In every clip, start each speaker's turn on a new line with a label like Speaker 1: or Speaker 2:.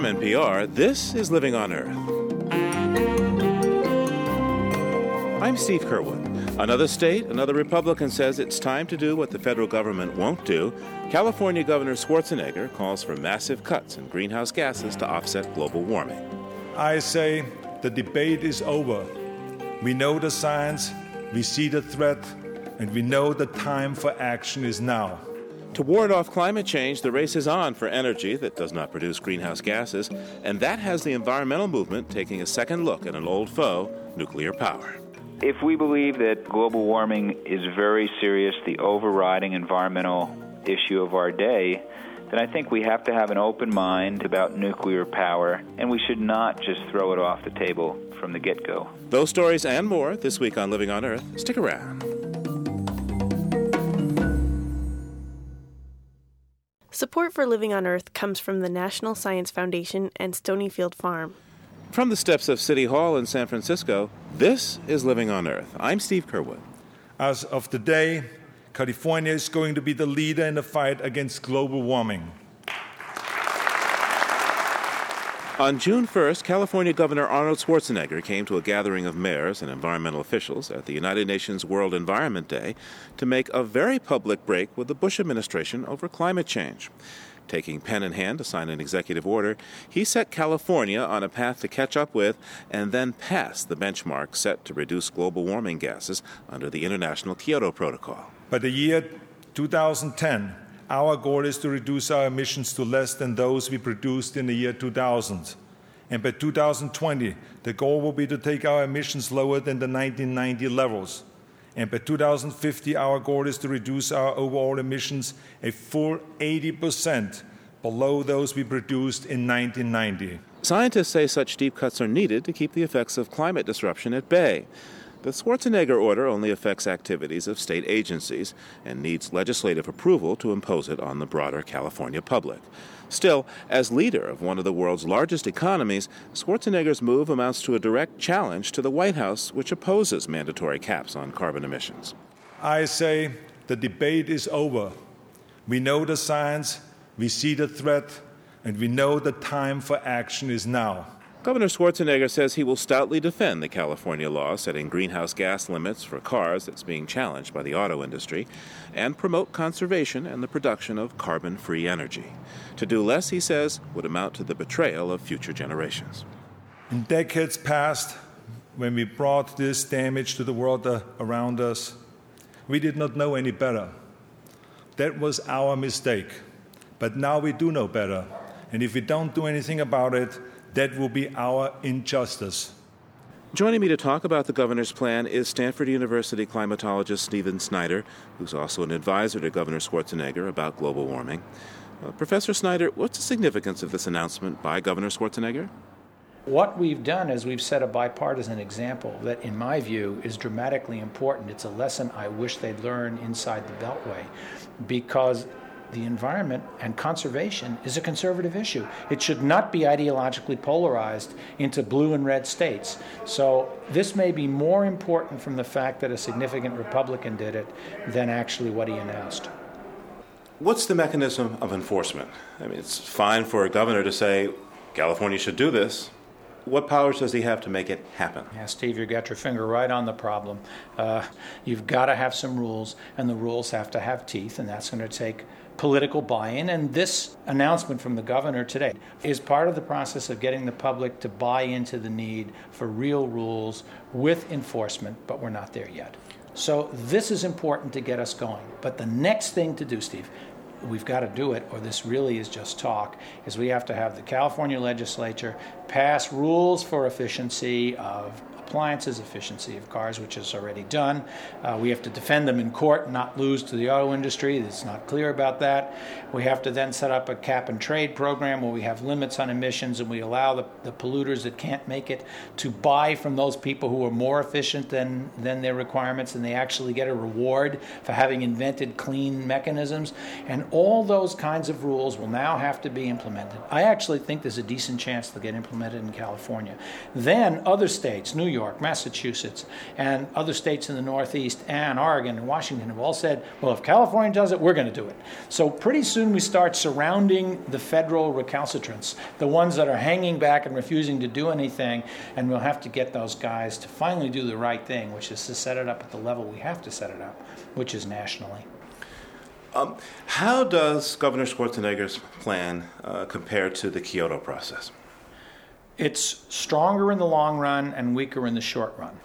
Speaker 1: From NPR, this is Living on Earth. I'm Steve Curwood. Another state, another Republican says it's time to do what the federal government won't do. California Governor Schwarzenegger calls for massive cuts in greenhouse gases to offset global warming.
Speaker 2: I say the debate is over. We know the science, we see the threat, and we know the time for action is now.
Speaker 1: To ward off climate change, the race is on for energy that does not produce greenhouse gases, and that has the environmental movement taking a second look at an old foe, nuclear power.
Speaker 3: If we believe that global warming is very serious, the overriding environmental issue of our day, then I think we have to have an open mind about nuclear power, and we should not just throw it off the table from the get go.
Speaker 1: Those stories and more this week on Living on Earth. Stick around.
Speaker 4: Support for Living on Earth comes from the National Science Foundation and Stonyfield Farm.
Speaker 1: From the steps of City Hall in San Francisco, this is Living on Earth. I'm Steve Curwood.
Speaker 2: As of today, California is going to be the leader in the fight against global warming.
Speaker 1: On June 1st, California Governor Arnold Schwarzenegger came to a gathering of mayors and environmental officials at the United Nations World Environment Day to make a very public break with the Bush administration over climate change. Taking pen in hand to sign an executive order, he set California on a path to catch up with and then pass the benchmark set to reduce global warming gases under the International Kyoto Protocol.
Speaker 2: By the year 2010, our goal is to reduce our emissions to less than those we produced in the year 2000. And by 2020, the goal will be to take our emissions lower than the 1990 levels. And by 2050, our goal is to reduce our overall emissions a full 80% below those we produced in 1990.
Speaker 1: Scientists say such deep cuts are needed to keep the effects of climate disruption at bay. The Schwarzenegger order only affects activities of state agencies and needs legislative approval to impose it on the broader California public. Still, as leader of one of the world's largest economies, Schwarzenegger's move amounts to a direct challenge to the White House, which opposes mandatory caps on carbon emissions.
Speaker 2: I say the debate is over. We know the science, we see the threat, and we know the time for action is now.
Speaker 1: Governor Schwarzenegger says he will stoutly defend the California law setting greenhouse gas limits for cars that's being challenged by the auto industry and promote conservation and the production of carbon free energy. To do less, he says, would amount to the betrayal of future generations.
Speaker 2: In decades past, when we brought this damage to the world uh, around us, we did not know any better. That was our mistake. But now we do know better. And if we don't do anything about it, that will be our injustice.
Speaker 1: Joining me to talk about the governor's plan is Stanford University climatologist Stephen Schneider, who's also an advisor to Governor Schwarzenegger about global warming. Uh, Professor Schneider, what's the significance of this announcement by Governor Schwarzenegger?
Speaker 5: What we've done is we've set a bipartisan example that, in my view, is dramatically important. It's a lesson I wish they'd learn inside the Beltway because the environment and conservation is a conservative issue. It should not be ideologically polarized into blue and red states. So this may be more important from the fact that a significant Republican did it than actually what he announced.
Speaker 1: What's the mechanism of enforcement? I mean, it's fine for a governor to say California should do this. What powers does he have to make it happen?
Speaker 5: Yeah, Steve, you got your finger right on the problem. Uh, you've got to have some rules, and the rules have to have teeth, and that's going to take political buy in. And this announcement from the governor today is part of the process of getting the public to buy into the need for real rules with enforcement, but we're not there yet. So this is important to get us going. But the next thing to do, Steve, we've got to do it, or this really is just talk, is we have to have the California legislature pass rules for efficiency of appliances, efficiency of cars, which is already done. Uh, we have to defend them in court not lose to the auto industry. It's not clear about that. We have to then set up a cap and trade program where we have limits on emissions and we allow the, the polluters that can't make it to buy from those people who are more efficient than, than their requirements and they actually get a reward for having invented clean mechanisms. And all those kinds of rules will now have to be implemented. I actually think there's a decent chance they'll get implemented in California. Then other states, New York, York, Massachusetts, and other states in the Northeast, and Oregon and Washington have all said, well, if California does it, we're going to do it. So pretty soon we start surrounding the federal recalcitrants, the ones that are hanging back and refusing to do anything, and we'll have to get those guys to finally do the right thing, which is to set it up at the level we have to set it up, which is nationally.
Speaker 1: Um, how does Governor Schwarzenegger's plan uh, compare to the Kyoto process?
Speaker 5: It's stronger in the long run and weaker in the short run.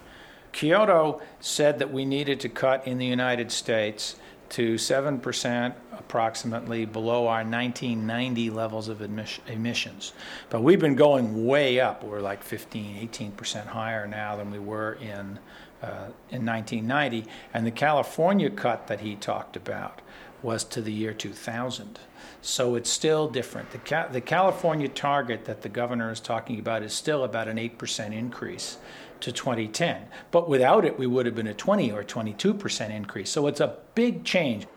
Speaker 5: Kyoto said that we needed to cut in the United States to 7% approximately below our 1990 levels of emissions. But we've been going way up. We're like 15, 18% higher now than we were in, uh, in 1990. And the California cut that he talked about was to the year 2000. So it's still different. The, Ca- the California target that the governor is talking about is still about an 8% increase to 2010. But without it, we would have been a 20 or 22% increase. So it's a big change.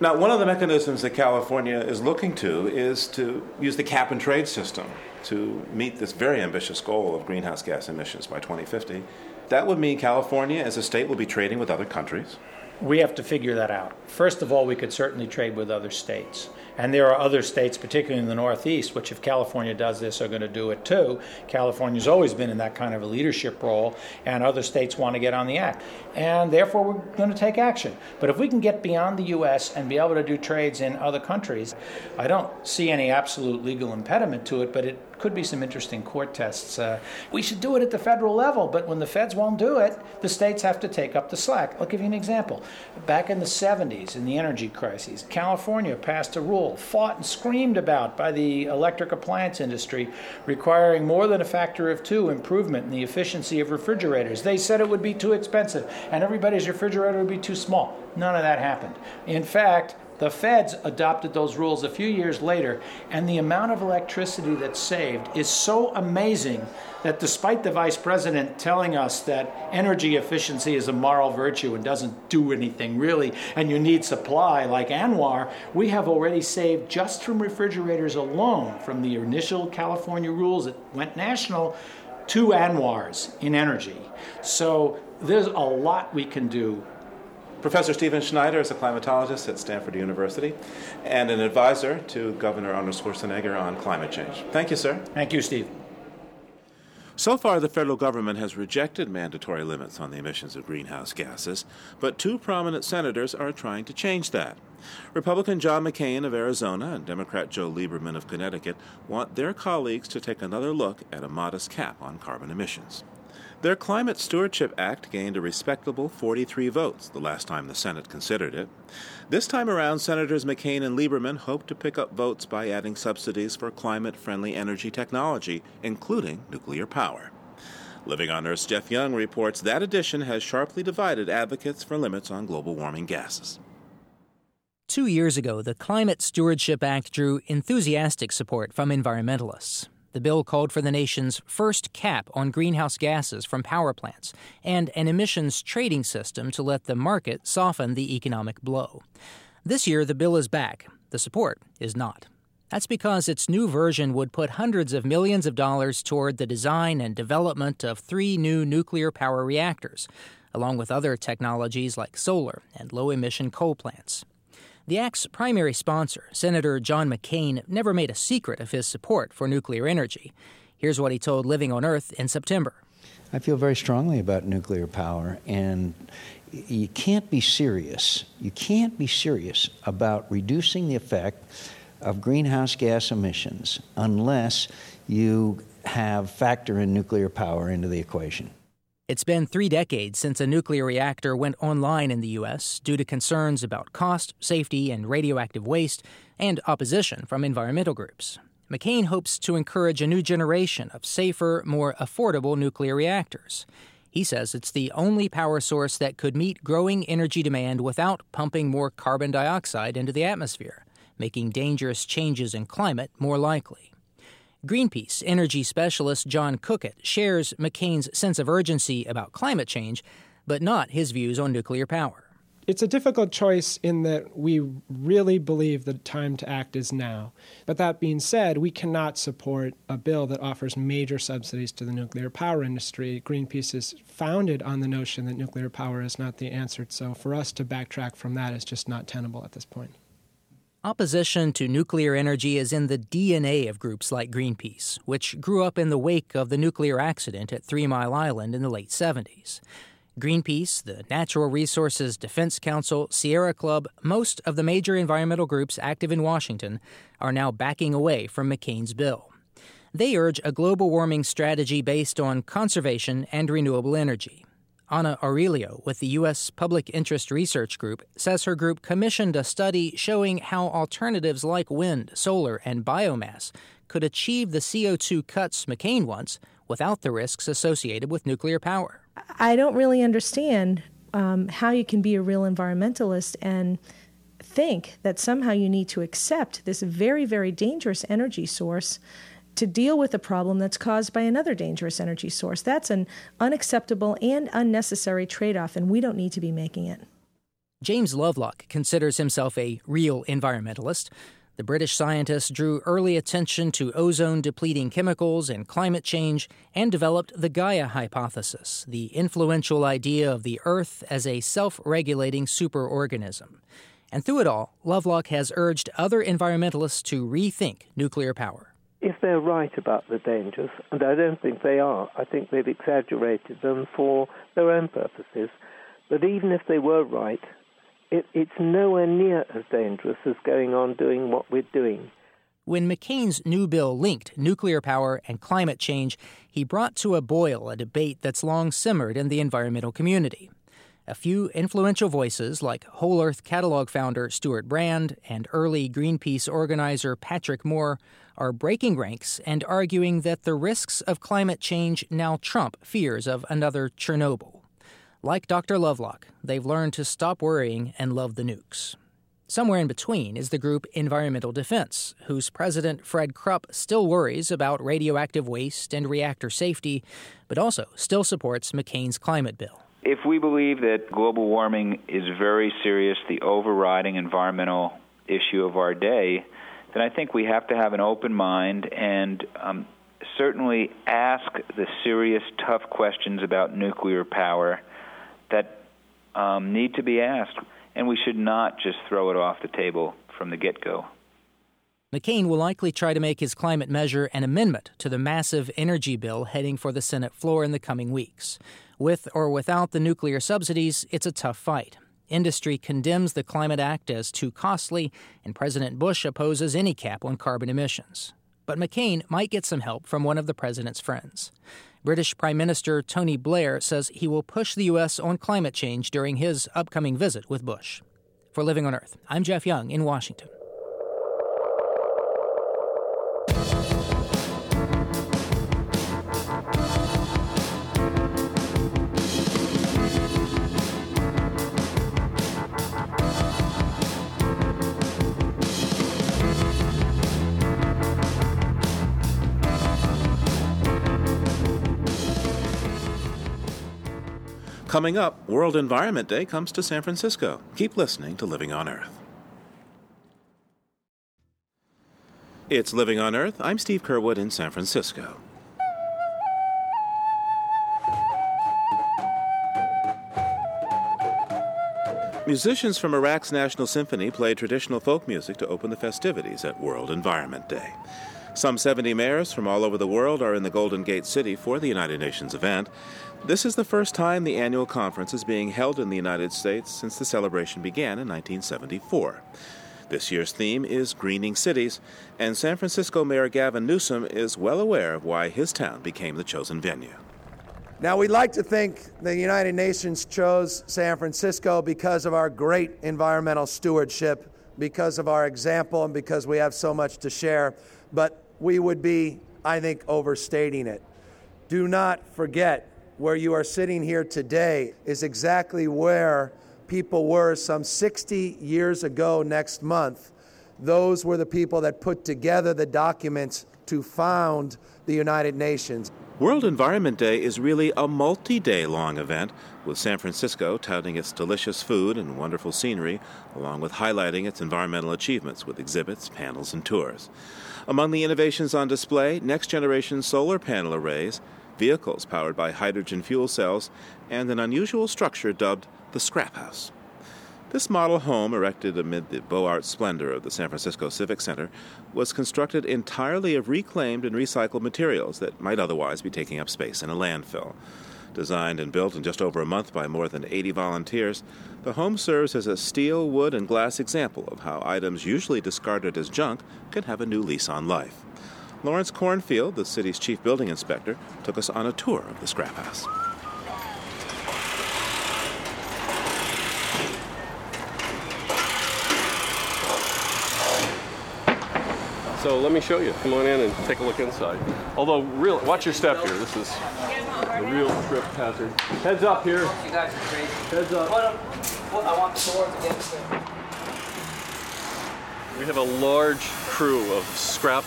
Speaker 1: Now, one of the mechanisms that California is looking to is to use the cap and trade system to meet this very ambitious goal of greenhouse gas emissions by 2050. That would mean California as a state will be trading with other countries.
Speaker 5: We have to figure that out. First of all, we could certainly trade with other states. And there are other states, particularly in the Northeast, which, if California does this, are going to do it too. California's always been in that kind of a leadership role, and other states want to get on the act. And therefore, we're going to take action. But if we can get beyond the U.S. and be able to do trades in other countries, I don't see any absolute legal impediment to it, but it could be some interesting court tests. Uh, we should do it at the federal level, but when the feds won't do it, the states have to take up the slack. I'll give you an example. Back in the 70s, in the energy crises, California passed a rule, fought and screamed about by the electric appliance industry, requiring more than a factor of two improvement in the efficiency of refrigerators. They said it would be too expensive and everybody's refrigerator would be too small. None of that happened. In fact, the feds adopted those rules a few years later, and the amount of electricity that's saved is so amazing that despite the vice president telling us that energy efficiency is a moral virtue and doesn't do anything really, and you need supply like ANWR, we have already saved just from refrigerators alone, from the initial California rules that went national, two ANWRs in energy. So there's a lot we can do
Speaker 1: Professor Stephen Schneider is a climatologist at Stanford University and an advisor to Governor Arnold Schwarzenegger on climate change. Thank you, sir.
Speaker 5: Thank you, Steve.
Speaker 1: So far, the federal government has rejected mandatory limits on the emissions of greenhouse gases, but two prominent senators are trying to change that. Republican John McCain of Arizona and Democrat Joe Lieberman of Connecticut want their colleagues to take another look at a modest cap on carbon emissions. Their Climate Stewardship Act gained a respectable 43 votes the last time the Senate considered it. This time around, Senators McCain and Lieberman hope to pick up votes by adding subsidies for climate friendly energy technology, including nuclear power. Living on Earth's Jeff Young reports that addition has sharply divided advocates for limits on global warming gases.
Speaker 6: Two years ago, the Climate Stewardship Act drew enthusiastic support from environmentalists. The bill called for the nation's first cap on greenhouse gases from power plants and an emissions trading system to let the market soften the economic blow. This year, the bill is back. The support is not. That's because its new version would put hundreds of millions of dollars toward the design and development of three new nuclear power reactors, along with other technologies like solar and low emission coal plants. The Act's primary sponsor, Senator John McCain, never made a secret of his support for nuclear energy. Here's what he told Living on Earth in September.
Speaker 7: I feel very strongly about nuclear power, and you can't be serious. You can't be serious about reducing the effect of greenhouse gas emissions unless you have factor in nuclear power into the equation.
Speaker 6: It's been three decades since a nuclear reactor went online in the U.S. due to concerns about cost, safety, and radioactive waste, and opposition from environmental groups. McCain hopes to encourage a new generation of safer, more affordable nuclear reactors. He says it's the only power source that could meet growing energy demand without pumping more carbon dioxide into the atmosphere, making dangerous changes in climate more likely. Greenpeace energy specialist John Coequyt shares McCain's sense of urgency about climate change, but not his views on nuclear power.
Speaker 8: It's a difficult choice in that we really believe the time to act is now. But that being said, we cannot support a bill that offers major subsidies to the nuclear power industry. Greenpeace is founded on the notion that nuclear power is not the answer. So for us to backtrack from that is just not tenable at this point.
Speaker 6: Opposition to nuclear energy is in the DNA of groups like Greenpeace, which grew up in the wake of the nuclear accident at Three Mile Island in the late 70s. Greenpeace, the Natural Resources Defense Council, Sierra Club, most of the major environmental groups active in Washington are now backing away from McCain's bill. They urge a global warming strategy based on conservation and renewable energy. Anna Aurilio with the U.S. Public Interest Research Group says her group commissioned a study showing how alternatives like wind, solar, and biomass could achieve the CO2 cuts McCain wants without the risks associated with nuclear power.
Speaker 9: I don't really understand um, how you can be a real environmentalist and think that somehow you need to accept this very, very dangerous energy source to deal with a problem that's caused by another dangerous energy source. That's an unacceptable and unnecessary trade off, and we don't need to be making it.
Speaker 6: James Lovelock considers himself a real environmentalist. The British scientist drew early attention to ozone depleting chemicals and climate change and developed the Gaia hypothesis, the influential idea of the Earth as a self regulating superorganism. And through it all, Lovelock has urged other environmentalists to rethink nuclear power.
Speaker 10: If they're right about the dangers, and I don't think they are, I think they've exaggerated them for their own purposes, but even if they were right, it, it's nowhere near as dangerous as going on doing what we're doing.
Speaker 6: When McCain's new bill linked nuclear power and climate change, he brought to a boil a debate that's long simmered in the environmental community. A few influential voices, like Whole Earth Catalog founder Stewart Brand and early Greenpeace organizer Patrick Moore, are breaking ranks and arguing that the risks of climate change now trump fears of another Chernobyl. Like Dr. Lovelock, they've learned to stop worrying and love the nukes. Somewhere in between is the group Environmental Defense, whose president Fred Krupp still worries about radioactive waste and reactor safety, but also still supports McCain's climate bill.
Speaker 3: If we believe that global warming is very serious, the overriding environmental issue of our day, then I think we have to have an open mind and um, certainly ask the serious, tough questions about nuclear power that um, need to be asked, and we should not just throw it off the table from the get go.
Speaker 6: McCain will likely try to make his climate measure an amendment to the massive energy bill heading for the Senate floor in the coming weeks. With or without the nuclear subsidies, it's a tough fight. Industry condemns the Climate Act as too costly, and President Bush opposes any cap on carbon emissions. But McCain might get some help from one of the president's friends. British Prime Minister Tony Blair says he will push the U.S. on climate change during his upcoming visit with Bush. For Living on Earth, I'm Jeff Young in Washington.
Speaker 1: Coming up, World Environment Day comes to San Francisco. Keep listening to Living on Earth. It's Living on Earth. I'm Steve Curwood in San Francisco. Musicians from Iraq's National Symphony played traditional folk music to open the festivities at World Environment Day. Some 70 mayors from all over the world are in the Golden Gate City for the United Nations event. This is the first time the annual conference is being held in the United States since the celebration began in 1974. This year's theme is Greening Cities, and San Francisco Mayor Gavin Newsom is well aware of why his town became the chosen venue.
Speaker 11: Now, we'd like to think the United Nations chose San Francisco because of our great environmental stewardship, because of our example, and because we have so much to share, but we would be, I think, overstating it. Do not forget where you are sitting here today is exactly where people were some 60 years ago next month. Those were the people that put together the documents to found the United Nations.
Speaker 1: World Environment Day is really a multi day long event, with San Francisco touting its delicious food and wonderful scenery, along with highlighting its environmental achievements with exhibits, panels, and tours. Among the innovations on display, next generation solar panel arrays, vehicles powered by hydrogen fuel cells, and an unusual structure dubbed the Scrap House. This model home, erected amid the Beaux Arts splendor of the San Francisco Civic Center, was constructed entirely of reclaimed and recycled materials that might otherwise be taking up space in a landfill. Designed and built in just over a month by more than 80 volunteers, the home serves as a steel, wood, and glass example of how items usually discarded as junk can have a new lease on life. Laurence Kornfield, the city's chief building inspector, took us on a tour of the scrap house.
Speaker 12: So let me show you. Come on in and take a look inside. Although, real, watch your step here. This is a real trip hazard. Heads up here.
Speaker 13: You guys are crazy.
Speaker 12: Heads up.
Speaker 13: What, what, I want the door to get
Speaker 12: We have a large crew of scrap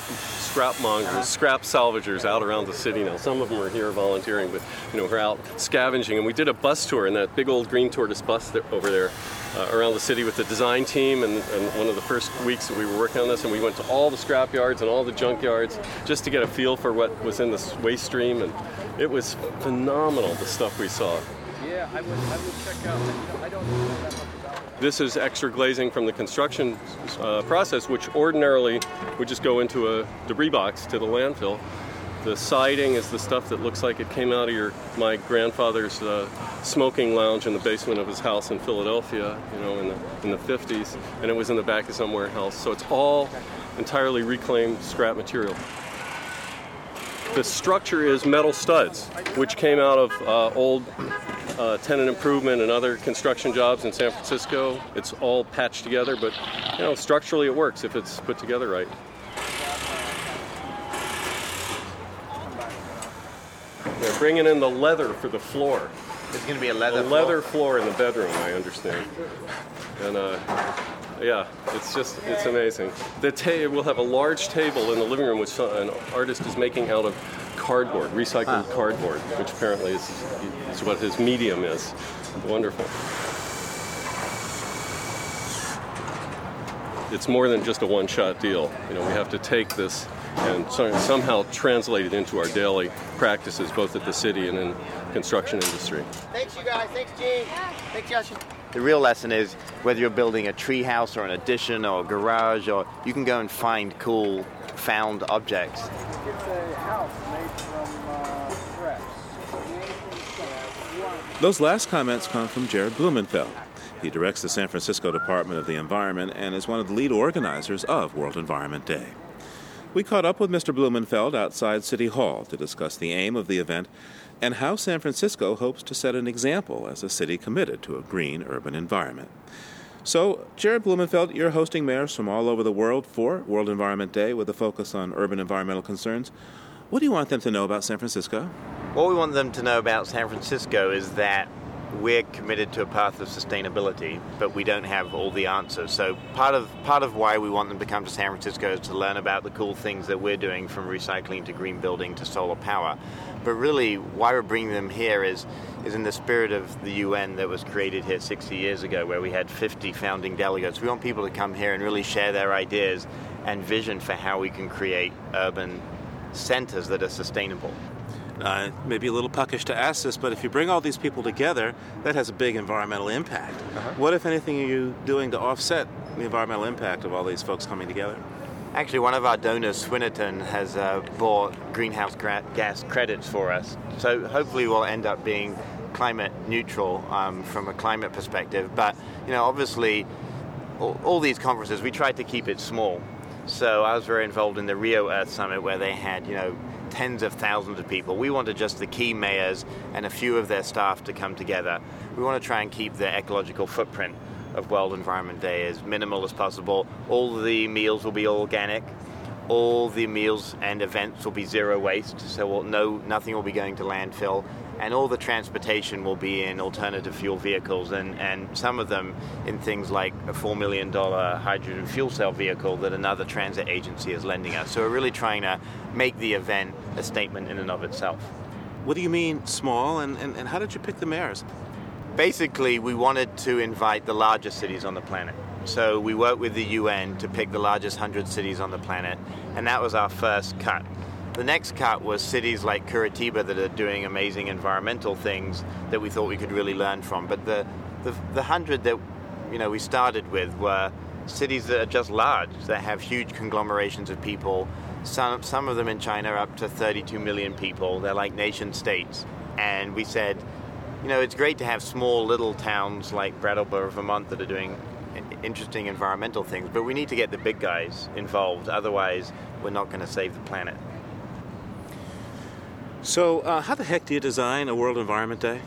Speaker 12: scrap mongers, scrap salvagers out around the city now. Some of them are here volunteering, but you know we're out scavenging. And we did a bus tour in that big old green tortoise bus there, over there uh, around the city with the design team. And, and, one of the first weeks that we were working on this, and we went to all the scrap yards and all the junk yards just to get a feel for what was in this waste stream. And it was phenomenal the stuff we saw.
Speaker 13: Yeah, I would, I would check out. I don't know that much
Speaker 12: this is extra glazing from the construction uh, process, which ordinarily would just go into a debris box to the landfill. The siding is the stuff that looks like it came out of your my grandfather's uh, smoking lounge in the basement of his house in Philadelphia, you know, in the in the 50s, and it was in the back of some warehouse. So it's all entirely reclaimed scrap material. The structure is metal studs, which came out of uh, old uh, tenant improvement and other construction jobs in San Francisco. It's all patched together, but you know structurally it works if it's put together right. They're bringing in the leather for the floor.
Speaker 14: It's going to be a leather.
Speaker 12: A leather floor in the bedroom, I understand. And uh, yeah, it's just it's amazing. The ta- we'll have a large table in the living room, which an artist is making out of cardboard, recycled ah. cardboard, which apparently is, is what his medium is. Wonderful. It's more than just a one-shot deal. You know, we have to take this and somehow translate it into our daily practices, both at the city and in construction industry.
Speaker 14: Thanks, you guys. Thanks, Gene. Thanks, Josh. The real lesson is whether you're building a tree house or an addition or a garage, or you can go and find cool found objects.
Speaker 15: It's a house made from uh, scraps.
Speaker 1: Those last comments come from Jared Blumenfeld. He directs the San Francisco Department of the Environment and is one of the lead organizers of World Environment Day. We caught up with Mr. Blumenfeld outside City Hall to discuss the aim of the event and how San Francisco hopes to set an example as a city committed to a green urban environment. So, Jared Blumenfeld, you're hosting mayors from all over the world for World Environment Day with a focus on urban environmental concerns. What do you want them to know about San Francisco?
Speaker 14: What we want them to know about San Francisco is that we're committed to a path of sustainability, but we don't have all the answers. So part of part of why we want them to come to San Francisco is to learn about the cool things that we're doing, from recycling to green building to solar power. But really, why we're bringing them here is is in the spirit of the UN that was created here 60 years ago, where we had 50 founding delegates. We want people to come here and really share their ideas and vision for how we can create urban centers that are sustainable.
Speaker 1: Uh, maybe a little puckish to ask this, but if you bring all these people together, that has a big environmental impact. Uh-huh. What, if anything, are you doing to offset the environmental impact of all these folks coming together?
Speaker 14: Actually, one of our donors, Swinerton, has uh, bought greenhouse gas credits for us. So hopefully, we'll end up being climate neutral um, from a climate perspective. But you know, obviously, all, all these conferences we tried to keep it small. So I was very involved in the Rio Earth Summit, where they had you know tens of thousands of people. We wanted just the key mayors and a few of their staff to come together. We want to try and keep the ecological footprint of World Environment Day as minimal as possible. All the meals will be organic. All the meals and events will be zero waste, so no nothing will be going to landfill and all the transportation will be in alternative fuel vehicles, and, and some of them in things like a $4 million hydrogen fuel cell vehicle that another transit agency is lending us. So we're really trying to make the event a statement in and of itself.
Speaker 1: What do you mean small, and, and, and how did you pick the mayors?
Speaker 14: Basically, we wanted to invite the largest cities on the planet. So we worked with the UN to pick the largest 100 cities on the planet, and that was our first cut. The next cut was cities like Curitiba that are doing amazing environmental things that we thought we could really learn from. But the, the, the 100 that you know we started with were cities that are just large, that have huge conglomerations of people. Some, some of them in China are up to 32 million people. They're like nation states. And we said, you know, it's great to have small little towns like Brattleboro, Vermont that are doing interesting environmental things, but we need to get the big guys involved. Otherwise, we're not going to save the planet.
Speaker 1: So, uh, how the heck do you design a World Environment Day?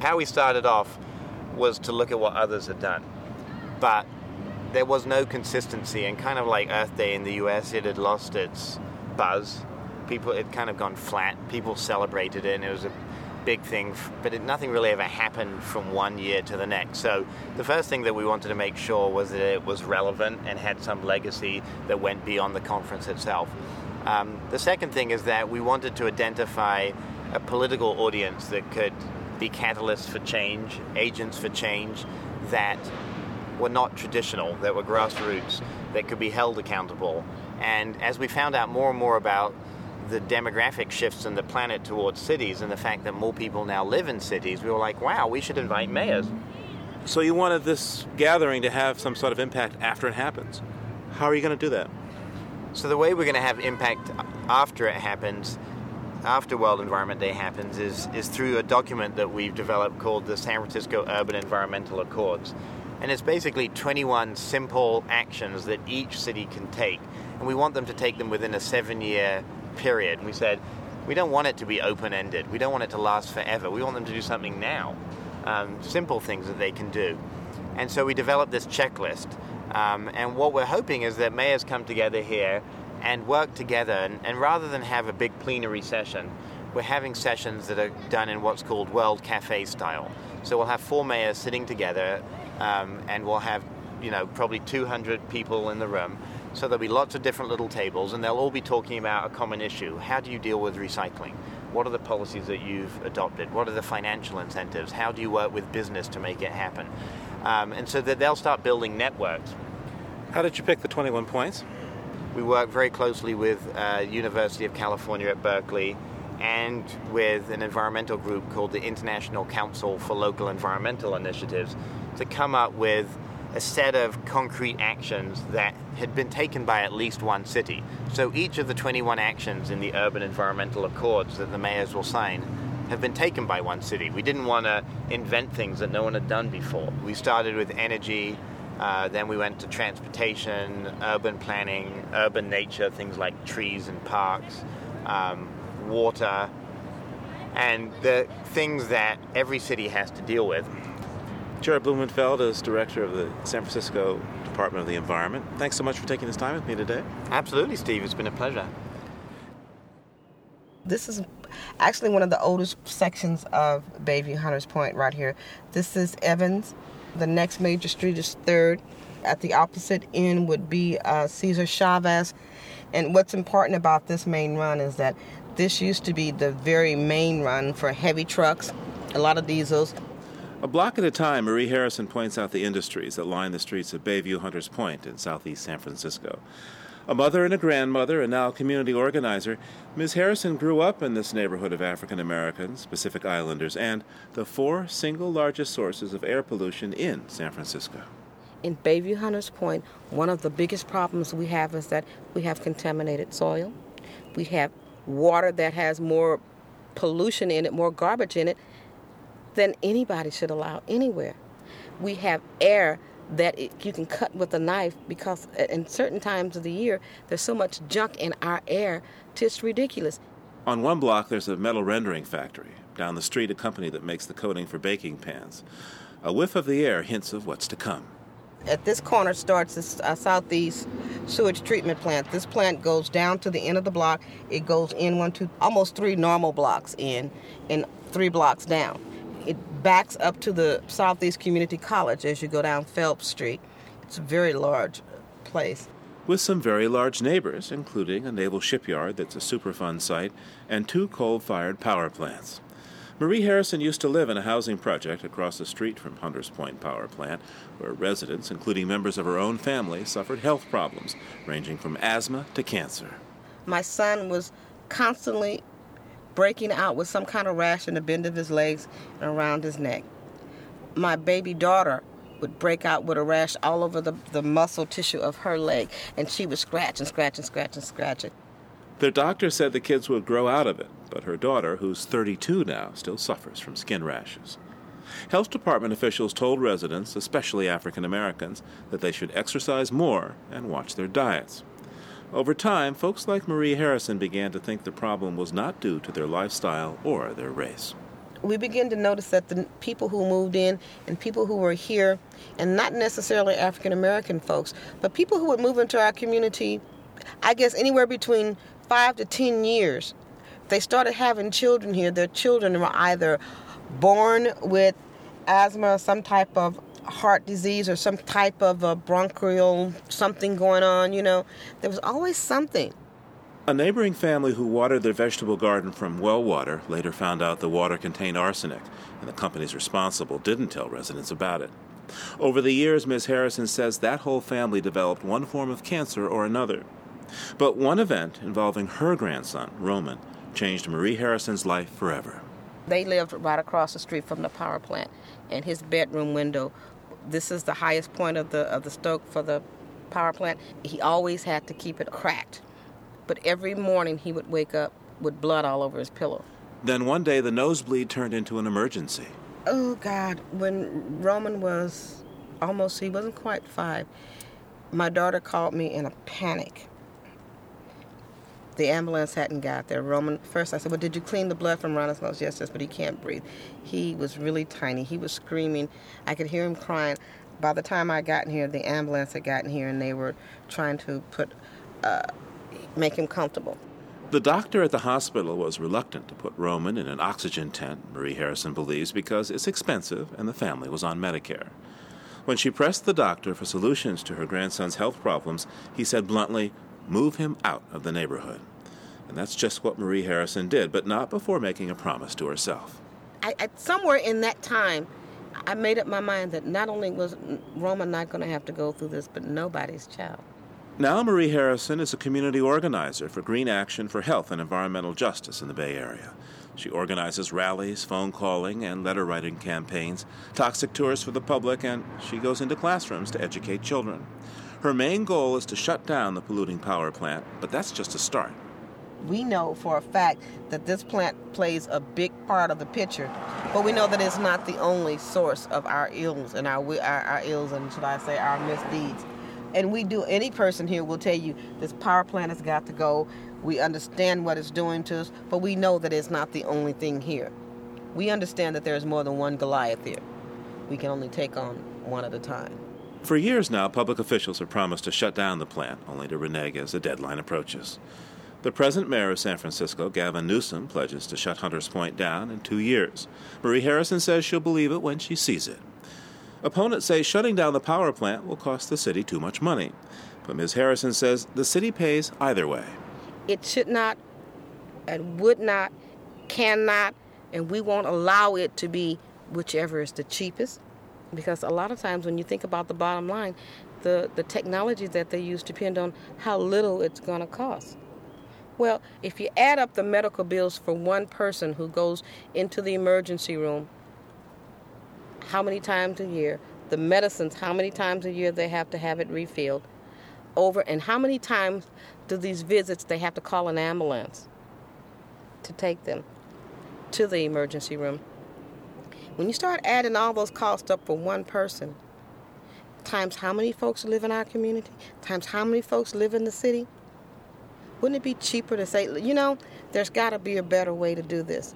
Speaker 14: How we started off was to look at what others had done, but there was no consistency. And kind of like Earth Day in the US, it had lost its buzz. People, it kind of gone flat. People celebrated it, and it was a big thing, but it, nothing really ever happened from one year to the next. So the first thing that we wanted to make sure was that it was relevant and had some legacy that went beyond the conference itself. Um, the second thing is that we wanted to identify a political audience that could be catalysts for change, agents for change that were not traditional, that were grassroots, that could be held accountable. And as we found out more and more about the demographic shifts in the planet towards cities and the fact that more people now live in cities, we were like, wow, we should invite mayors.
Speaker 1: So you wanted this gathering to have some sort of impact after it happens. How are you going to do that?
Speaker 14: So the way we're going to have impact after it happens, after World Environment Day happens, is, is through a document that we've developed called the San Francisco Urban Environmental Accords. And it's basically 21 simple actions that each city can take. And we want them to take them within a seven year period. And we said, we don't want it to be open ended. We don't want it to last forever. We want them to do something now. Um, simple things that they can do. And so we developed this checklist. Um, and what we're hoping is that mayors come together here and work together. And, and, rather than have a big plenary session, we're having sessions that are done in what's called World Cafe style. So we'll have four mayors sitting together, um, and we'll have, you know, probably 200 people in the room so there'll be lots of different little tables, and they'll all be talking about a common issue. How do you deal with recycling? What are the policies that you've adopted? What are the financial incentives? How do you work with business to make it happen? Um, and so that they'll start building networks.
Speaker 1: How did you pick the 21 points?
Speaker 14: We work very closely with uh, University of California at Berkeley and with an environmental group called the International Council for Local Environmental Initiatives to come up with a set of concrete actions that had been taken by at least one city. So each of the 21 actions in the Urban Environmental Accords that the mayors will sign have been taken by one city. We didn't want to invent things that no one had done before. We started with energy, uh, then we went to transportation, urban planning, urban nature, things like trees and parks, um, water, and the things that every city has to deal with.
Speaker 1: Jared Blumenfeld is director of the San Francisco Department of the Environment. Thanks so much for taking this time with me today.
Speaker 14: Absolutely, Steve. It's been a pleasure.
Speaker 16: This is actually one of the oldest sections of Bayview Hunters Point right here. This is Evans. The next major street is 3rd. At the opposite end would be uh, Cesar Chavez. And what's important about this main run is that this used to be the very main run for heavy trucks, a lot of diesels.
Speaker 1: A block at a time, Marie Harrison points out the industries that line the streets of Bayview Hunters Point in southeast San Francisco. A mother and a grandmother, and now community organizer, Ms. Harrison grew up in this neighborhood of African Americans, Pacific Islanders, and the four single largest sources of air pollution in San Francisco.
Speaker 16: In Bayview Hunters Point, one of the biggest problems we have is that we have contaminated soil. We have water that has more pollution in it, more garbage in it, than anybody should allow anywhere. We have air that it, you can cut with a knife because in certain times of the year there's so much junk in our air, it's ridiculous.
Speaker 1: On one block, there's a metal rendering factory. Down the street, a company that makes the coating for baking pans. A whiff of the air hints of what's to come.
Speaker 16: At this corner starts the uh, southeast sewage treatment plant. This plant goes down to the end of the block. It goes in one, two, almost three normal blocks in, and three blocks down. It backs up to the Southeast Community College as you go down Phelps Street. It's a very large place.
Speaker 1: with some very large neighbors, including a naval shipyard that's a Superfund site and two coal fired power plants. Marie Harrison used to live in a housing project across the street from Hunters Point Power Plant, where residents, including members of her own family, suffered health problems ranging from asthma to cancer.
Speaker 16: My son was constantly breaking out with some kind of rash in the bend of his legs and around his neck. My baby daughter would break out with a rash all over the, the muscle tissue of her leg, and she would scratch and scratch and scratch and scratch it.
Speaker 1: Their doctor said the kids would grow out of it, but her daughter, who's 32 now, still suffers from skin rashes. Health department officials told residents, especially African Americans, that they should exercise more and watch their diets. Over time, folks like Marie Harrison began to think the problem was not due to their lifestyle or their race.
Speaker 16: We began to notice that the people who moved in and people who were here, and not necessarily African American folks, but people who would move into our community, I guess anywhere between five to ten years, they started having children here. Their children were either born with asthma or some type of heart disease or some type of a bronchial something going on, you know. There was always something.
Speaker 1: A neighboring family who watered their vegetable garden from well water later found out the water contained arsenic, and the companies responsible didn't tell residents about it. Over the years, Ms. Harrison says that whole family developed one form of cancer or another. But one event involving her grandson, Roman, changed Marie Harrison's life forever.
Speaker 16: They lived right across the street from the power plant, and his bedroom window. This is the highest point of the of the stoke for the power plant. He always had to keep it cracked, but every morning he would wake up with blood all over his pillow.
Speaker 1: Then one day the nosebleed turned into an emergency.
Speaker 16: Oh God! When Roman was almost, he wasn't quite five. My daughter called me in a panic the ambulance hadn't got there. Roman, first I said, Well, did you clean the blood from Ronald's nose? Yes, yes, but he can't breathe. He was really tiny. He was screaming. I could hear him crying. By the time I got in here, the ambulance had gotten here and they were trying to put, uh, make him comfortable.
Speaker 1: The doctor at the hospital was reluctant to put Roman in an oxygen tent, Marie Harrison believes, because it's expensive and the family was on Medicare. When she pressed the doctor for solutions to her grandson's health problems, he said bluntly, move him out of the neighborhood. And that's just what Marie Harrison did, but not before making a promise to herself.
Speaker 16: I, I, somewhere in that time, I made up my mind that not only was Roma not going to have to go through this, but nobody's child.
Speaker 1: Now, Marie Harrison is a community organizer for Green Action for Health and Environmental Justice in the Bay Area. She organizes rallies, phone calling, and letter writing campaigns, toxic tours for the public, and she goes into classrooms to educate children. Her main goal is to shut down the polluting power plant, but that's just a start.
Speaker 16: We know for a fact that this plant plays a big part of the picture, but we know that it's not the only source of our ills and our, our, our ills and should I say our misdeeds. And we do, any person here will tell you this power plant has got to go. We understand what it's doing to us, but we know that it's not the only thing here. We understand that there's more than one Goliath here. We can only take on one at a time.
Speaker 1: For years now, public officials have promised to shut down the plant, only to renege as the deadline approaches. The present mayor of San Francisco, Gavin Newsom, pledges to shut Hunters Point down in two years. Marie Harrison says she'll believe it when she sees it. Opponents say shutting down the power plant will cost the city too much money. But Ms. Harrison says the city pays either way.
Speaker 16: It should not and would not, cannot, and we won't allow it to be whichever is the cheapest because a lot of times when you think about the bottom line, the, the technology that they use depend on how little it's going to cost. Well, if you add up the medical bills for one person who goes into the emergency room, how many times a year, the medicines, how many times a year they have to have it refilled, over, and how many times do these visits they have to call an ambulance to take them to the emergency room. When you start adding all those costs up for one person, times how many folks live in our community, times how many folks live in the city, wouldn't it be cheaper to say, you know, there's got to be a better way to do this?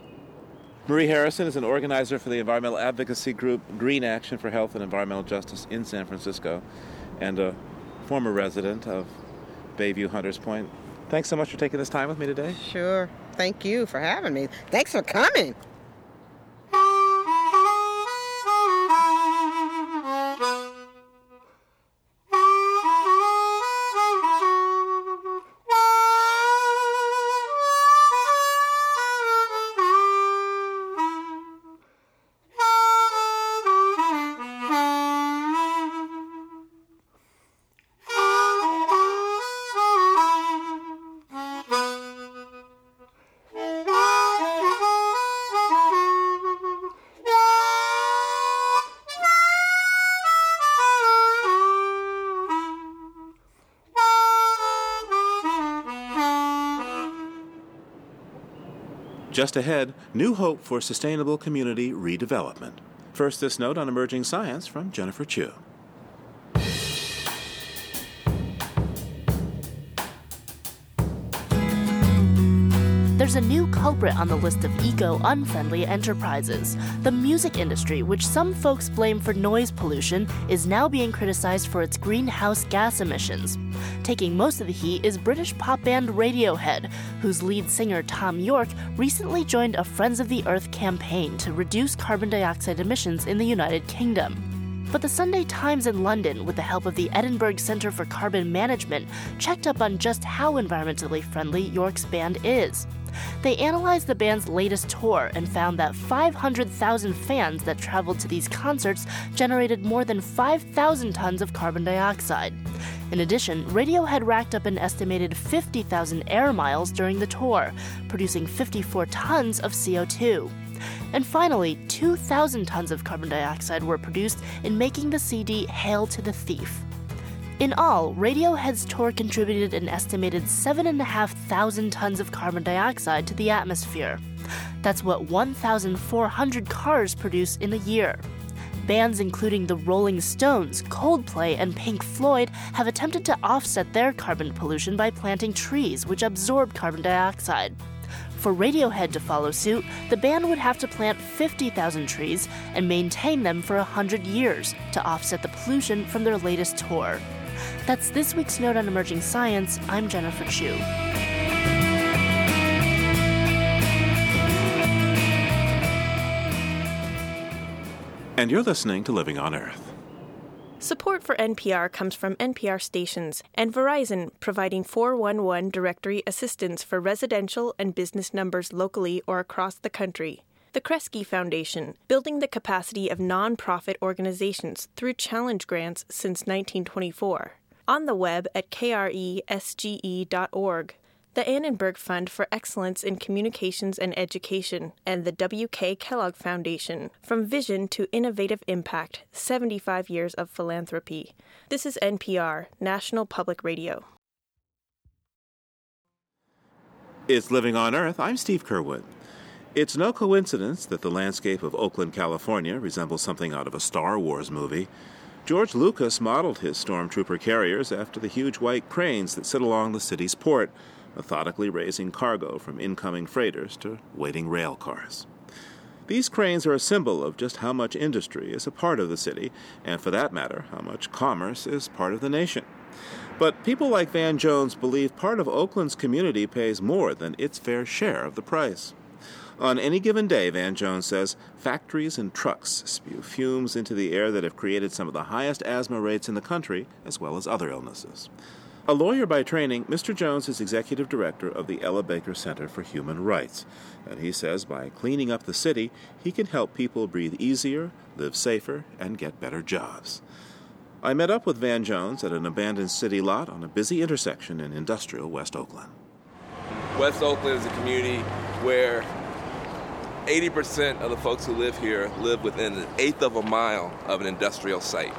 Speaker 1: Marie Harrison is an organizer for the environmental advocacy group Green Action for Health and Environmental Justice in San Francisco and a former resident of Bayview Hunters Point. Thanks so much for taking this time with me today.
Speaker 16: Sure. Thank you for having me. Thanks for coming.
Speaker 1: Just ahead, new hope for sustainable community redevelopment. First, this note on emerging science from Jennifer Chu.
Speaker 17: There's a new culprit on the list of eco unfriendly enterprises. The music industry, which some folks blame for noise pollution, is now being criticized for its greenhouse gas emissions. Taking most of the heat is British pop band Radiohead, whose lead singer Thom Yorke recently joined a Friends of the Earth campaign to reduce carbon dioxide emissions in the United Kingdom. But the Sunday Times in London, with the help of the Edinburgh Centre for Carbon Management, checked up on just how environmentally friendly Yorke's band is. They analyzed the band's latest tour and found that 500,000 fans that traveled to these concerts generated more than 5,000 tons of carbon dioxide. In addition, Radiohead racked up an estimated 50,000 air miles during the tour, producing 54 tons of CO2. And finally, 2,000 tons of carbon dioxide were produced in making the CD Hail to the Thief. In all, Radiohead's tour contributed an estimated 7,500 tons of carbon dioxide to the atmosphere. That's what 1,400 cars produce in a year. Bands including the Rolling Stones, Coldplay, and Pink Floyd have attempted to offset their carbon pollution by planting trees, which absorb carbon dioxide. For Radiohead to follow suit, the band would have to plant 50,000 trees and maintain them for 100 years to offset the pollution from their latest tour. That's this week's Note on Emerging Science. I'm Jennifer Chu.
Speaker 1: And you're listening to Living on Earth.
Speaker 4: Support for NPR comes from NPR stations and Verizon, providing 411 directory assistance for residential and business numbers locally or across the country. The Kresge Foundation, building the capacity of nonprofit organizations through challenge grants since 1924. On the web at kresge.org. The Annenberg Fund for Excellence in Communications and Education, and the W.K. Kellogg Foundation, From Vision to Innovative Impact 75 Years of Philanthropy. This is NPR, National Public Radio.
Speaker 1: It's Living on Earth. I'm Steve Curwood. It's no coincidence that the landscape of Oakland, California resembles something out of a Star Wars movie. George Lucas modeled his stormtrooper carriers after the huge white cranes that sit along the city's port, methodically raising cargo from incoming freighters to waiting rail cars. These cranes are a symbol of just how much industry is a part of the city, and for that matter, how much commerce is part of the nation. But people like Van Jones believe part of Oakland's community pays more than its fair share of the price. On any given day, Van Jones says, factories and trucks spew fumes into the air that have created some of the highest asthma rates in the country, as well as other illnesses. A lawyer by training, Mr. Jones is executive director of the Ella Baker Center for Human Rights. And he says by cleaning up the city, he can help people breathe easier, live safer, and get better jobs. I met up with Van Jones at an abandoned city lot on a busy intersection in industrial West Oakland.
Speaker 18: West Oakland is a community where 80% of the folks who live here live within an eighth of a mile of an industrial site.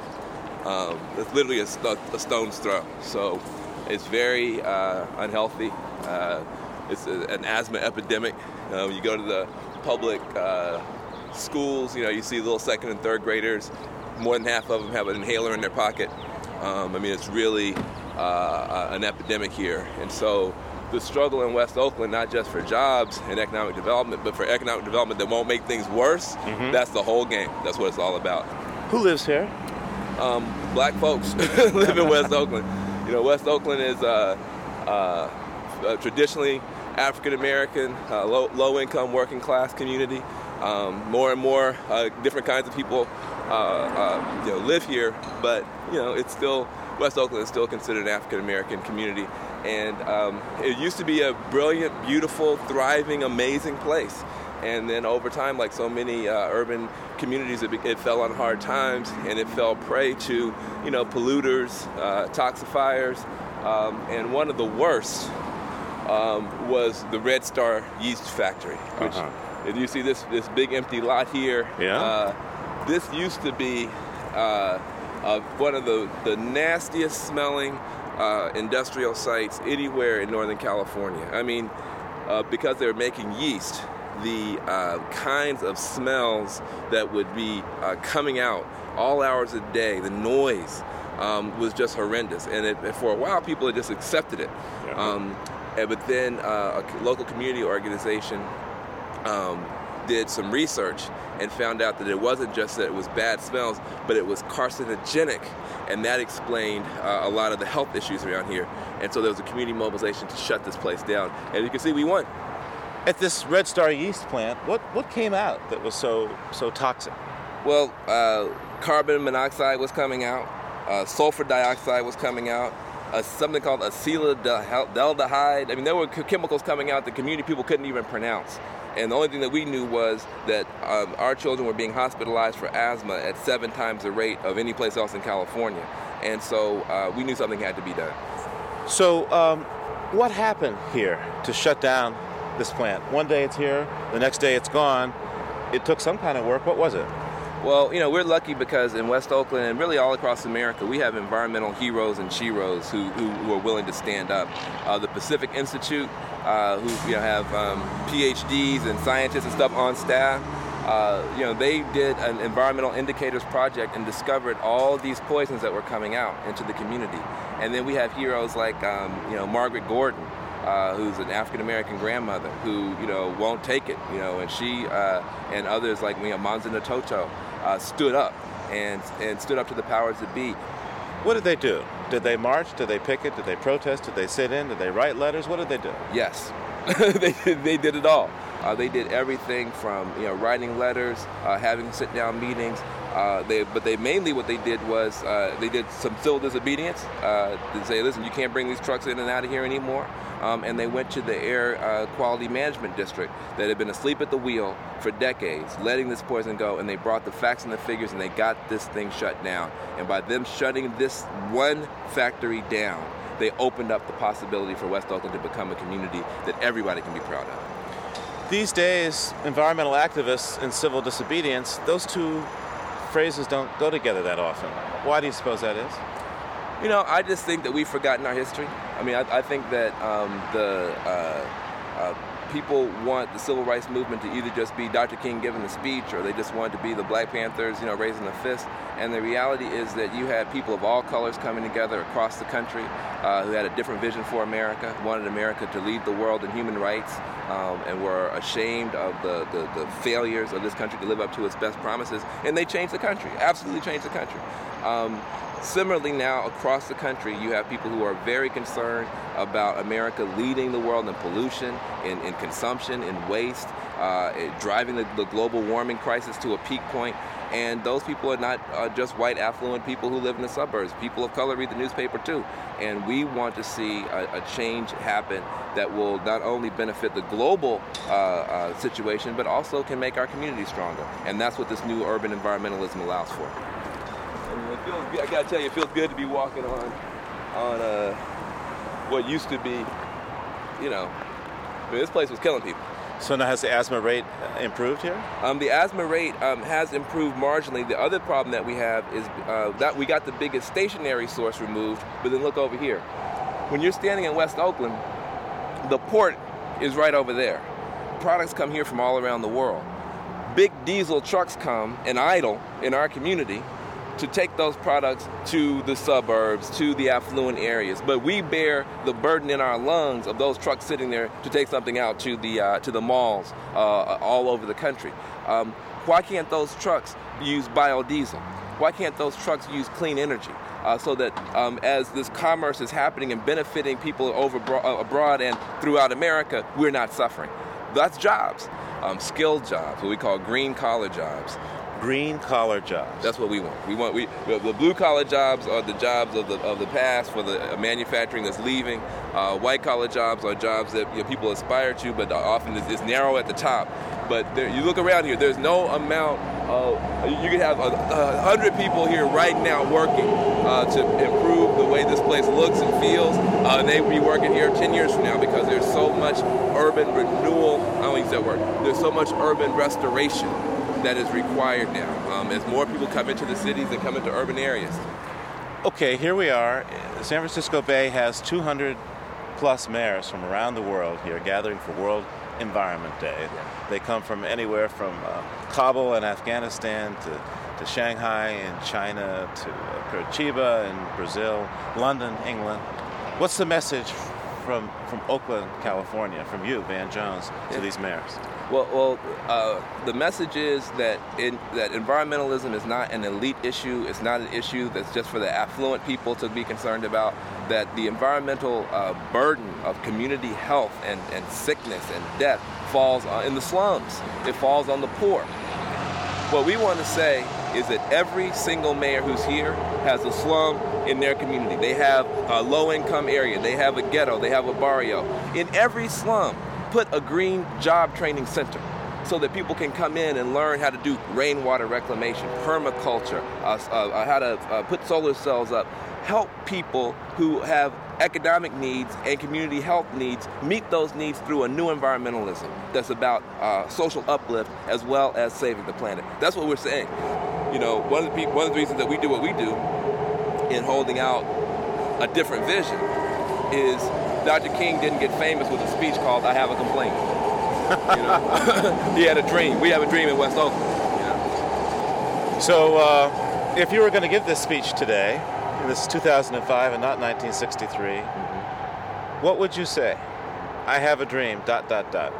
Speaker 18: Um, it's literally a, a, stone's throw. So it's very uh, unhealthy. Uh, it's a, an asthma epidemic. Uh, you go to the public uh, schools, you know, you see little second and third graders. More than half of them have an inhaler in their pocket. Um, I mean, it's really uh, an epidemic here. And so the struggle in West Oakland, not just for jobs and economic development, but for economic development that won't make things worse, mm-hmm. that's the whole game. That's what it's all about.
Speaker 1: Who lives here?
Speaker 18: Um, black folks live in West Oakland. You know, West Oakland is uh, uh, traditionally African American, uh, low, low income working class community. Um, more and more uh, different kinds of people uh, uh, you know, live here, but you know, it's still West Oakland is still considered an African American community. And um, it used to be a brilliant, beautiful, thriving, amazing place. And then over time, like so many uh, urban communities, it, it, fell on hard times and it fell prey to, you know, polluters, uh, toxifiers. Um, and one of the worst um, was the Red Star Yeast Factory, which uh-huh. you see this, this big empty lot here.
Speaker 1: Yeah. Uh,
Speaker 18: this used to be uh, uh, one of the, the nastiest smelling uh, industrial sites anywhere in Northern California. I mean, uh, because they were making yeast, the uh, kinds of smells that would be uh, coming out all hours of the day, the noise um, was just horrendous. And it, for a while, people had just accepted it. Um, but then uh, a local community organization um, did some research and found out that it wasn't just that it was bad smells, but it was carcinogenic. And that explained uh, a lot of the health issues around here. And so there was a community mobilization to shut this place down. And you can see we won.
Speaker 1: At this Red Star yeast plant, what, what came out that was so so toxic?
Speaker 18: Well, uh, carbon monoxide was coming out, uh, sulfur dioxide was coming out, uh, something called acetaldehyde. I mean, there were chemicals coming out that community people couldn't even pronounce. And the only thing that we knew was that um, our children were being hospitalized for asthma at seven times the rate of any place else in California. And so uh, we knew something had to be done.
Speaker 1: So, um, what happened here to shut down this plant? One day it's here, the next day it's gone. It took some kind of work. What was it?
Speaker 18: Well, you know, we're lucky because in West Oakland and really all across America, we have environmental heroes and sheroes who, who, who are willing to stand up. Uh, the Pacific Institute, uh, who you know, have um, PhDs and scientists and stuff on staff, uh, you know, they did an environmental indicators project and discovered all these poisons that were coming out into the community. And then we have heroes like, um, you know, Margaret Gordon, uh, who's an African American grandmother who you know won't take it, you know, and she uh, and others like you know Manza uh, stood up and and stood up to the powers that be.
Speaker 1: What did they do? Did they march? Did they picket? Did they protest? Did they sit in? Did they write letters? What did they do?
Speaker 18: Yes, they they did it all. Uh, they did everything from you know writing letters, uh, having sit down meetings. Uh, they, but they mainly what they did was uh, they did some civil disobedience. Uh, to say, listen, you can't bring these trucks in and out of here anymore. Um, and they went to the air uh, quality management district that had been asleep at the wheel for decades, letting this poison go. And they brought the facts and the figures, and they got this thing shut down. And by them shutting this one factory down, they opened up the possibility for West Oakland to become a community that everybody can be proud of.
Speaker 1: These days, environmental activists and civil disobedience, those two phrases don't go together that often. Why do you suppose that is?
Speaker 18: You know, I just think that we've forgotten our history. I mean, I, I think that um, the uh, people want the civil rights movement to either just be Dr. King giving a speech or they just want it to be the Black Panthers, you know, raising a fist. And the reality is that you had people of all colors coming together across the country uh, who had a different vision for America, wanted America to lead the world in human rights, um, and were ashamed of the, the, the, failures of this country to live up to its best promises. And they changed the country, absolutely changed the country. Um, Similarly, now across the country, you have people who are very concerned about America leading the world in pollution, in, in consumption, in waste, uh, driving the, the, global warming crisis to a peak point. And those people are not uh, just white, affluent people who live in the suburbs. People of color read the newspaper too. And we want to see a, a change happen that will not only benefit the global uh, uh situation, but also can make our community stronger. And that's what this new urban environmentalism allows for feels good. I gotta tell you, it feels good to be walking on on uh, what used to be, you know, I mean, this place was killing people.
Speaker 1: So now has the asthma rate uh, improved here?
Speaker 18: Um, the asthma rate um, has improved marginally. The other problem that we have is uh, that we got the biggest stationary source removed, but then look over here. When you're standing in West Oakland, the port is right over there. Products come here from all around the world. Big diesel trucks come and idle in our community to take those products to the suburbs, to the affluent areas. But we bear the burden in our lungs of those trucks sitting there to take something out to the uh, to the malls uh, all over the country. Um, why can't those trucks use biodiesel? Why can't those trucks use clean energy? Uh, so that um, as this commerce is happening and benefiting people over uh, abroad and throughout America, we're not suffering. That's jobs, um, skilled jobs, what we call green collar jobs
Speaker 1: green collar jobs.
Speaker 18: That's what we want. We want we the blue collar jobs are the jobs of the of the past for the uh, manufacturing that's leaving. Uh, white collar jobs are jobs that you know, people aspire to, but often it's, it's narrow at the top. But there, you look around here, there's no amount of you could have a, a hundred people here right now working uh, to improve the way this place looks and feels. Uh, they would be working here 10 years from now because there's so much urban renewal. I don't use that word. There's so much urban restoration that is required now um, as more people come into the cities and come into urban areas.
Speaker 1: Okay, here we are. San Francisco Bay has 200 plus mayors from around the world here gathering for World Environment Day. They come from anywhere from uh, Kabul in Afghanistan to, to Shanghai in China to uh, Curitiba in Brazil, London, England. What's the message from, from Oakland, California, from you, Van Jones, to these mayors?
Speaker 18: Well, well, uh, the message is that in, that environmentalism is not an elite issue. It's not an issue that's just for the affluent people to be concerned about. That the environmental uh, burden of community health and, and sickness and death falls in the slums. It falls on the poor. What we want to say is that every single mayor who's here has a slum in their community. They have a low-income area. They have a ghetto. They have a barrio. In every slum, put a green job training center so that people can come in and learn how to do rainwater reclamation, permaculture, uh, uh, how to uh, put solar cells up, help people who have economic needs and community health needs meet those needs through a new environmentalism that's about uh, social uplift as well as saving the planet. That's what we're saying. You know, one of the one of the reasons that we do what we do in holding out a different vision is Dr. King didn't get famous with a speech called "I Have a Complaint." you know, he had a dream. We have a dream in West Oakland. You know?
Speaker 1: So, uh, if you were going to give this speech today, and this is 2005 and not 1963, mm-hmm. what would you say? I have a dream. Dot dot dot.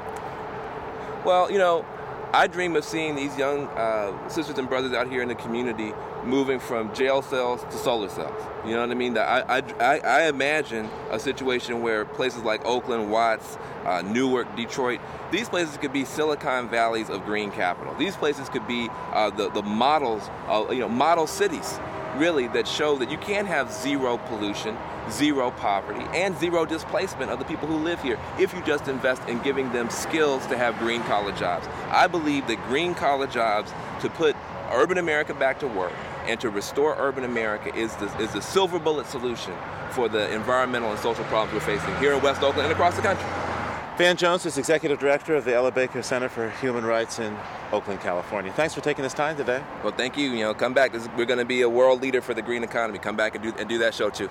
Speaker 18: Well, you know, I dream of seeing these young uh, sisters and brothers out here in the community moving from jail cells to solar cells. You know what I mean? I, I, I imagine a situation where places like Oakland, Watts, uh, Newark, Detroit, these places could be Silicon Valleys of green capital. These places could be uh, the, the models, of, you know, model cities, really, that show that you can have zero pollution, zero poverty, and zero displacement of the people who live here if you just invest in giving them skills to have green collar jobs. I believe that green collar jobs to put urban America back to work and to restore urban America is the, is the silver bullet solution for the environmental and social problems we're facing here in West Oakland and across the country.
Speaker 1: Van Jones is Executive Director of the Ella Baker Center for Human Rights in Oakland, California. Thanks for taking this time today.
Speaker 18: Well, thank you. You know, come back. Is, we're going to be a world leader for the green economy. Come back and do, and do that show too.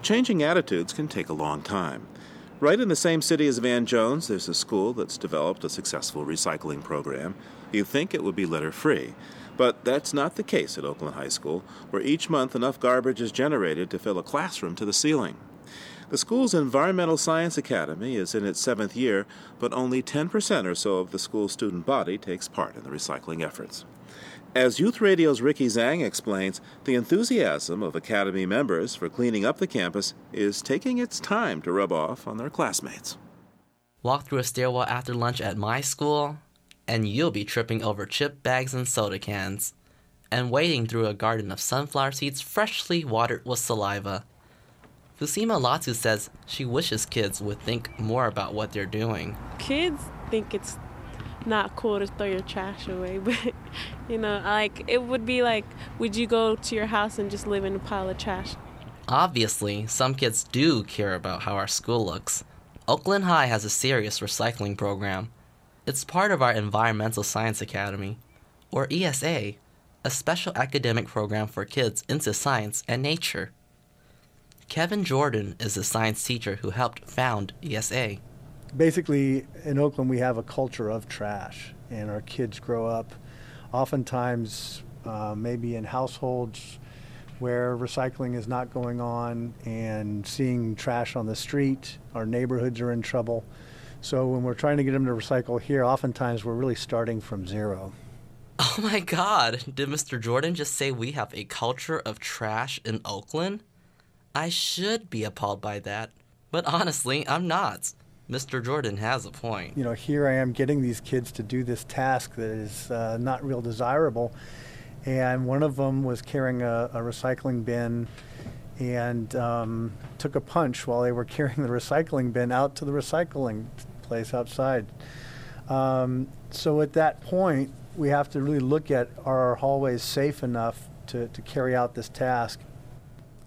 Speaker 1: Changing attitudes can take a long time. Right in the same city as Van Jones, there's a school that's developed a successful recycling program. You think it would be litter free. But that's not the case at Oakland High School, where each month enough garbage is generated to fill a classroom to the ceiling. The school's Environmental Science Academy is in its seventh year, but only 10% or so of the school's student body takes part in the recycling efforts. As Youth Radio's Ricky Zhang explains, the enthusiasm of Academy members for cleaning up the campus is taking its time to rub off on their classmates.
Speaker 19: Walk through a stairwell after lunch at my school, and you'll be tripping over chip bags and soda cans, and wading through a garden of sunflower seeds freshly watered with saliva. Fusima Latu says she wishes kids would think more about what they're doing.
Speaker 20: Kids think it's not cool to throw your trash away, but you know, like it would be like, would you go to your house and just live in a pile of trash?
Speaker 19: Obviously, some kids do care about how our school looks. Oakland High has a serious recycling program. It's part of our Environmental Science Academy, or ESA, a special academic program for kids into science and nature. Kevin Jordan is a science teacher who helped found ESA.
Speaker 21: Basically, in Oakland, we have a culture of trash, and our kids grow up oftentimes uh, maybe in households where recycling is not going on and seeing trash on the street. Our neighborhoods are in trouble. So when we're trying to get them to recycle here, oftentimes we're really starting from zero.
Speaker 19: Oh my god, did Mr. Jordan just say we have a culture of trash in Oakland? I should be appalled by that, but honestly, I'm not. Mr. Jordan has a point.
Speaker 21: You know, here I am getting these kids to do this task that is uh, not real desirable. And one of them was carrying a, a recycling bin and um, took a punch while they were carrying the recycling bin out to the recycling place outside. Um, so at that point, we have to really look at are our hallways safe enough to, to carry out this task?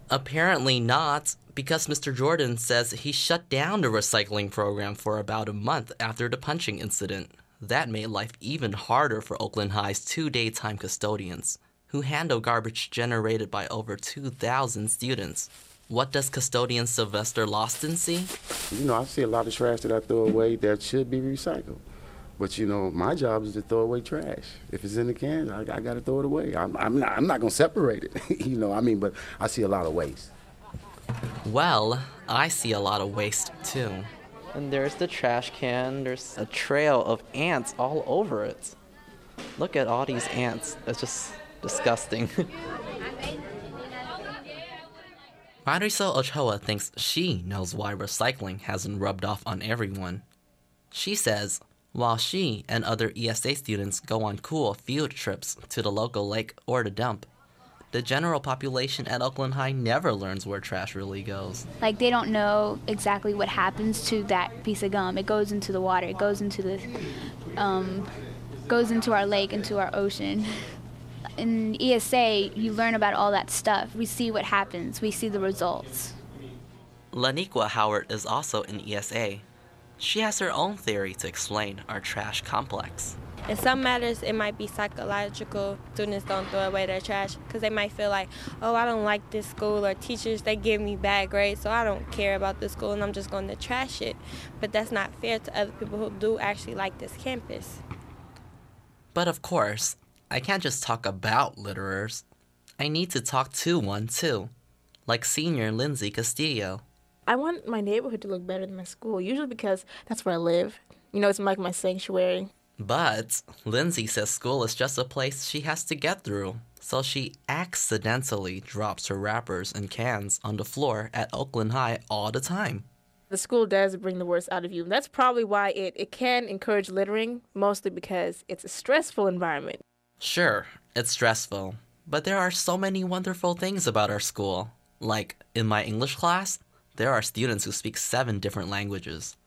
Speaker 19: Apparently not, because Mr. Jordan says he shut down the recycling program for about a month after the punching incident. That made life even harder for Oakland High's two daytime custodians, who handle garbage generated by over 2,000 students. What does custodian Sylvester Lawston see?
Speaker 22: You know, I see a lot of trash that I throw away that should be recycled. But you know, my job is to throw away trash. If it's in the can, I, I got to throw it away. I'm, I'm not, I'm not going to separate it. you know, I mean, but I see a lot of waste.
Speaker 19: Well, I see a lot of waste too.
Speaker 23: And there's the trash can. There's a trail of ants all over it. Look at all these ants. It's just disgusting.
Speaker 19: Marisol Ochoa thinks she knows why recycling hasn't rubbed off on everyone. She says while she and other ESA students go on cool field trips to the local lake or the dump, the general population at Oakland High never learns where trash really goes.
Speaker 24: Like they don't know exactly what happens to that piece of gum. It goes into the water. It goes into the, um, goes into our lake, into our ocean. In ESA, you learn about all that stuff. We see what happens. We see the results.
Speaker 19: Laniqua Howard is also in ESA. She has her own theory to explain our trash complex.
Speaker 25: In some matters, it might be psychological. Students don't throw away their trash because they might feel like, oh, I don't like this school, or teachers, they give me bad grades, so I don't care about this school and I'm just going to trash it. But that's not fair to other people who do actually like this campus.
Speaker 19: But of course, I can't just talk about litterers. I need to talk to one too, like senior Lindsay Castillo.
Speaker 26: I want my neighborhood to look better than my school, usually because that's where I live. You know, it's like my sanctuary.
Speaker 19: But Lindsay says school is just a place she has to get through, so she accidentally drops her wrappers and cans on the floor at Oakland High all the time.
Speaker 26: The school does bring the worst out of you. That's probably why it, it can encourage littering, mostly because it's a stressful environment.
Speaker 19: Sure, it's stressful, but there are so many wonderful things about our school. Like, in my English class, there are students who speak seven different languages.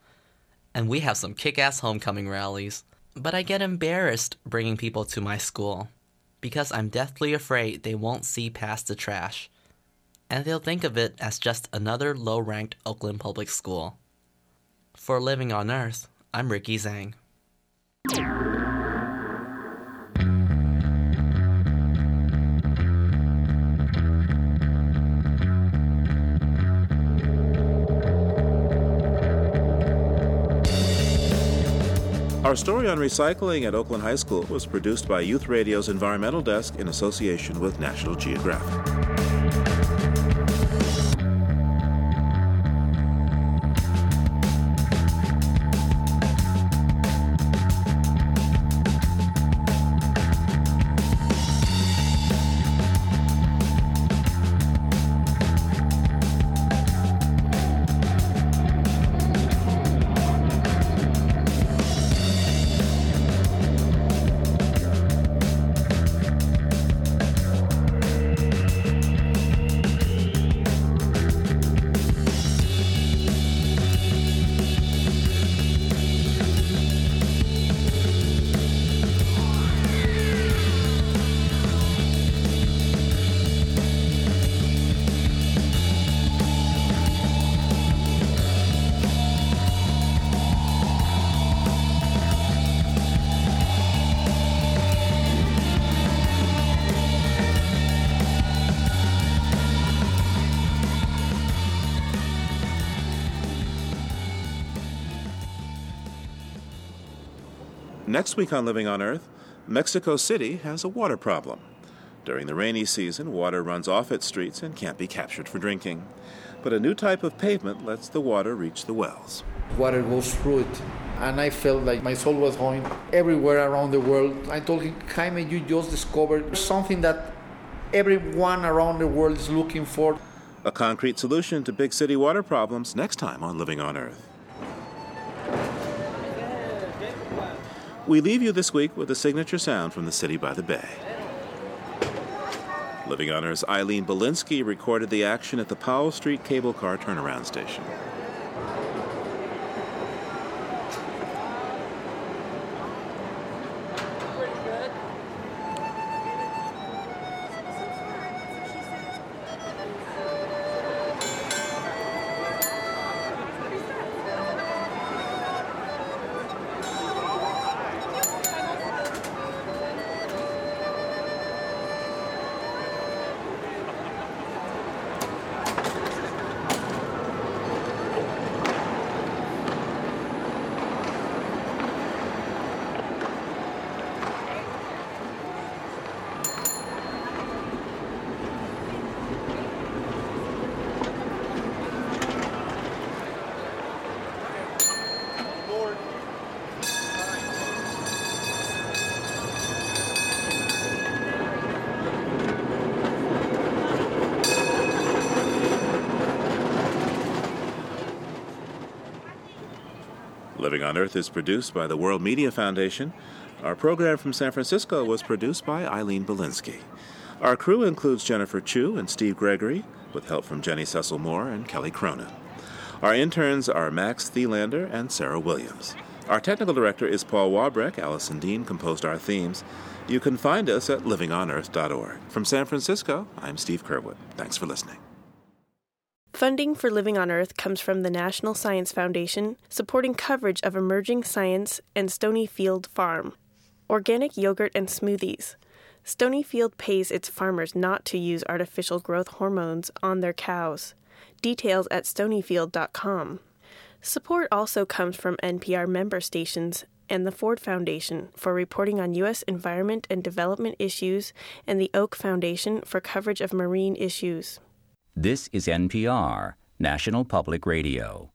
Speaker 19: And we have some kick ass homecoming rallies. But I get embarrassed bringing people to my school because I'm deathly afraid they won't see past the trash. And they'll think of it as just another low ranked Oakland public school. For Living on Earth, I'm Ricky Zhang.
Speaker 1: Our story on recycling at Oakland High School was produced by Youth Radio's Environmental Desk in association with National Geographic. Next week on Living on Earth, Mexico City has a water problem. During the rainy season, water runs off its streets and can't be captured for drinking. But a new type of pavement lets the water reach the wells.
Speaker 27: Water goes through it. And I felt like my soul was going everywhere around the world. I told him, Jaime, you just discovered something that everyone around the world is looking for.
Speaker 1: A concrete solution to big city water problems next time on Living on Earth. We leave you this week with a signature sound from the city by the bay. Living on Earth's Eileen Bolinsky recorded the action at the Powell Street cable car turnaround station. Living on Earth is produced by the World Media Foundation. Our program from San Francisco was produced by Eileen Bolinsky. Our crew includes Jennifer Chu and Steve Gregory, with help from Jenny Cecil Moore and Kelly Cronin. Our interns are Max Thielander and Sarah Williams. Our technical director is Paul Wabreck. Allison Dean composed our themes. You can find us at livingonearth.org. From San Francisco, I'm Steve Curwood. Thanks for listening.
Speaker 4: Funding for Living on Earth comes from the National Science Foundation, supporting coverage of emerging science and Stonyfield Farm. Organic yogurt and smoothies. Stonyfield pays its farmers not to use artificial growth hormones on their cows. Details at stonyfield.com. Support also comes from NPR member stations and the Ford Foundation for reporting on U.S. environment and development issues, and the Oak Foundation for coverage of marine issues.
Speaker 28: This is NPR, National Public Radio.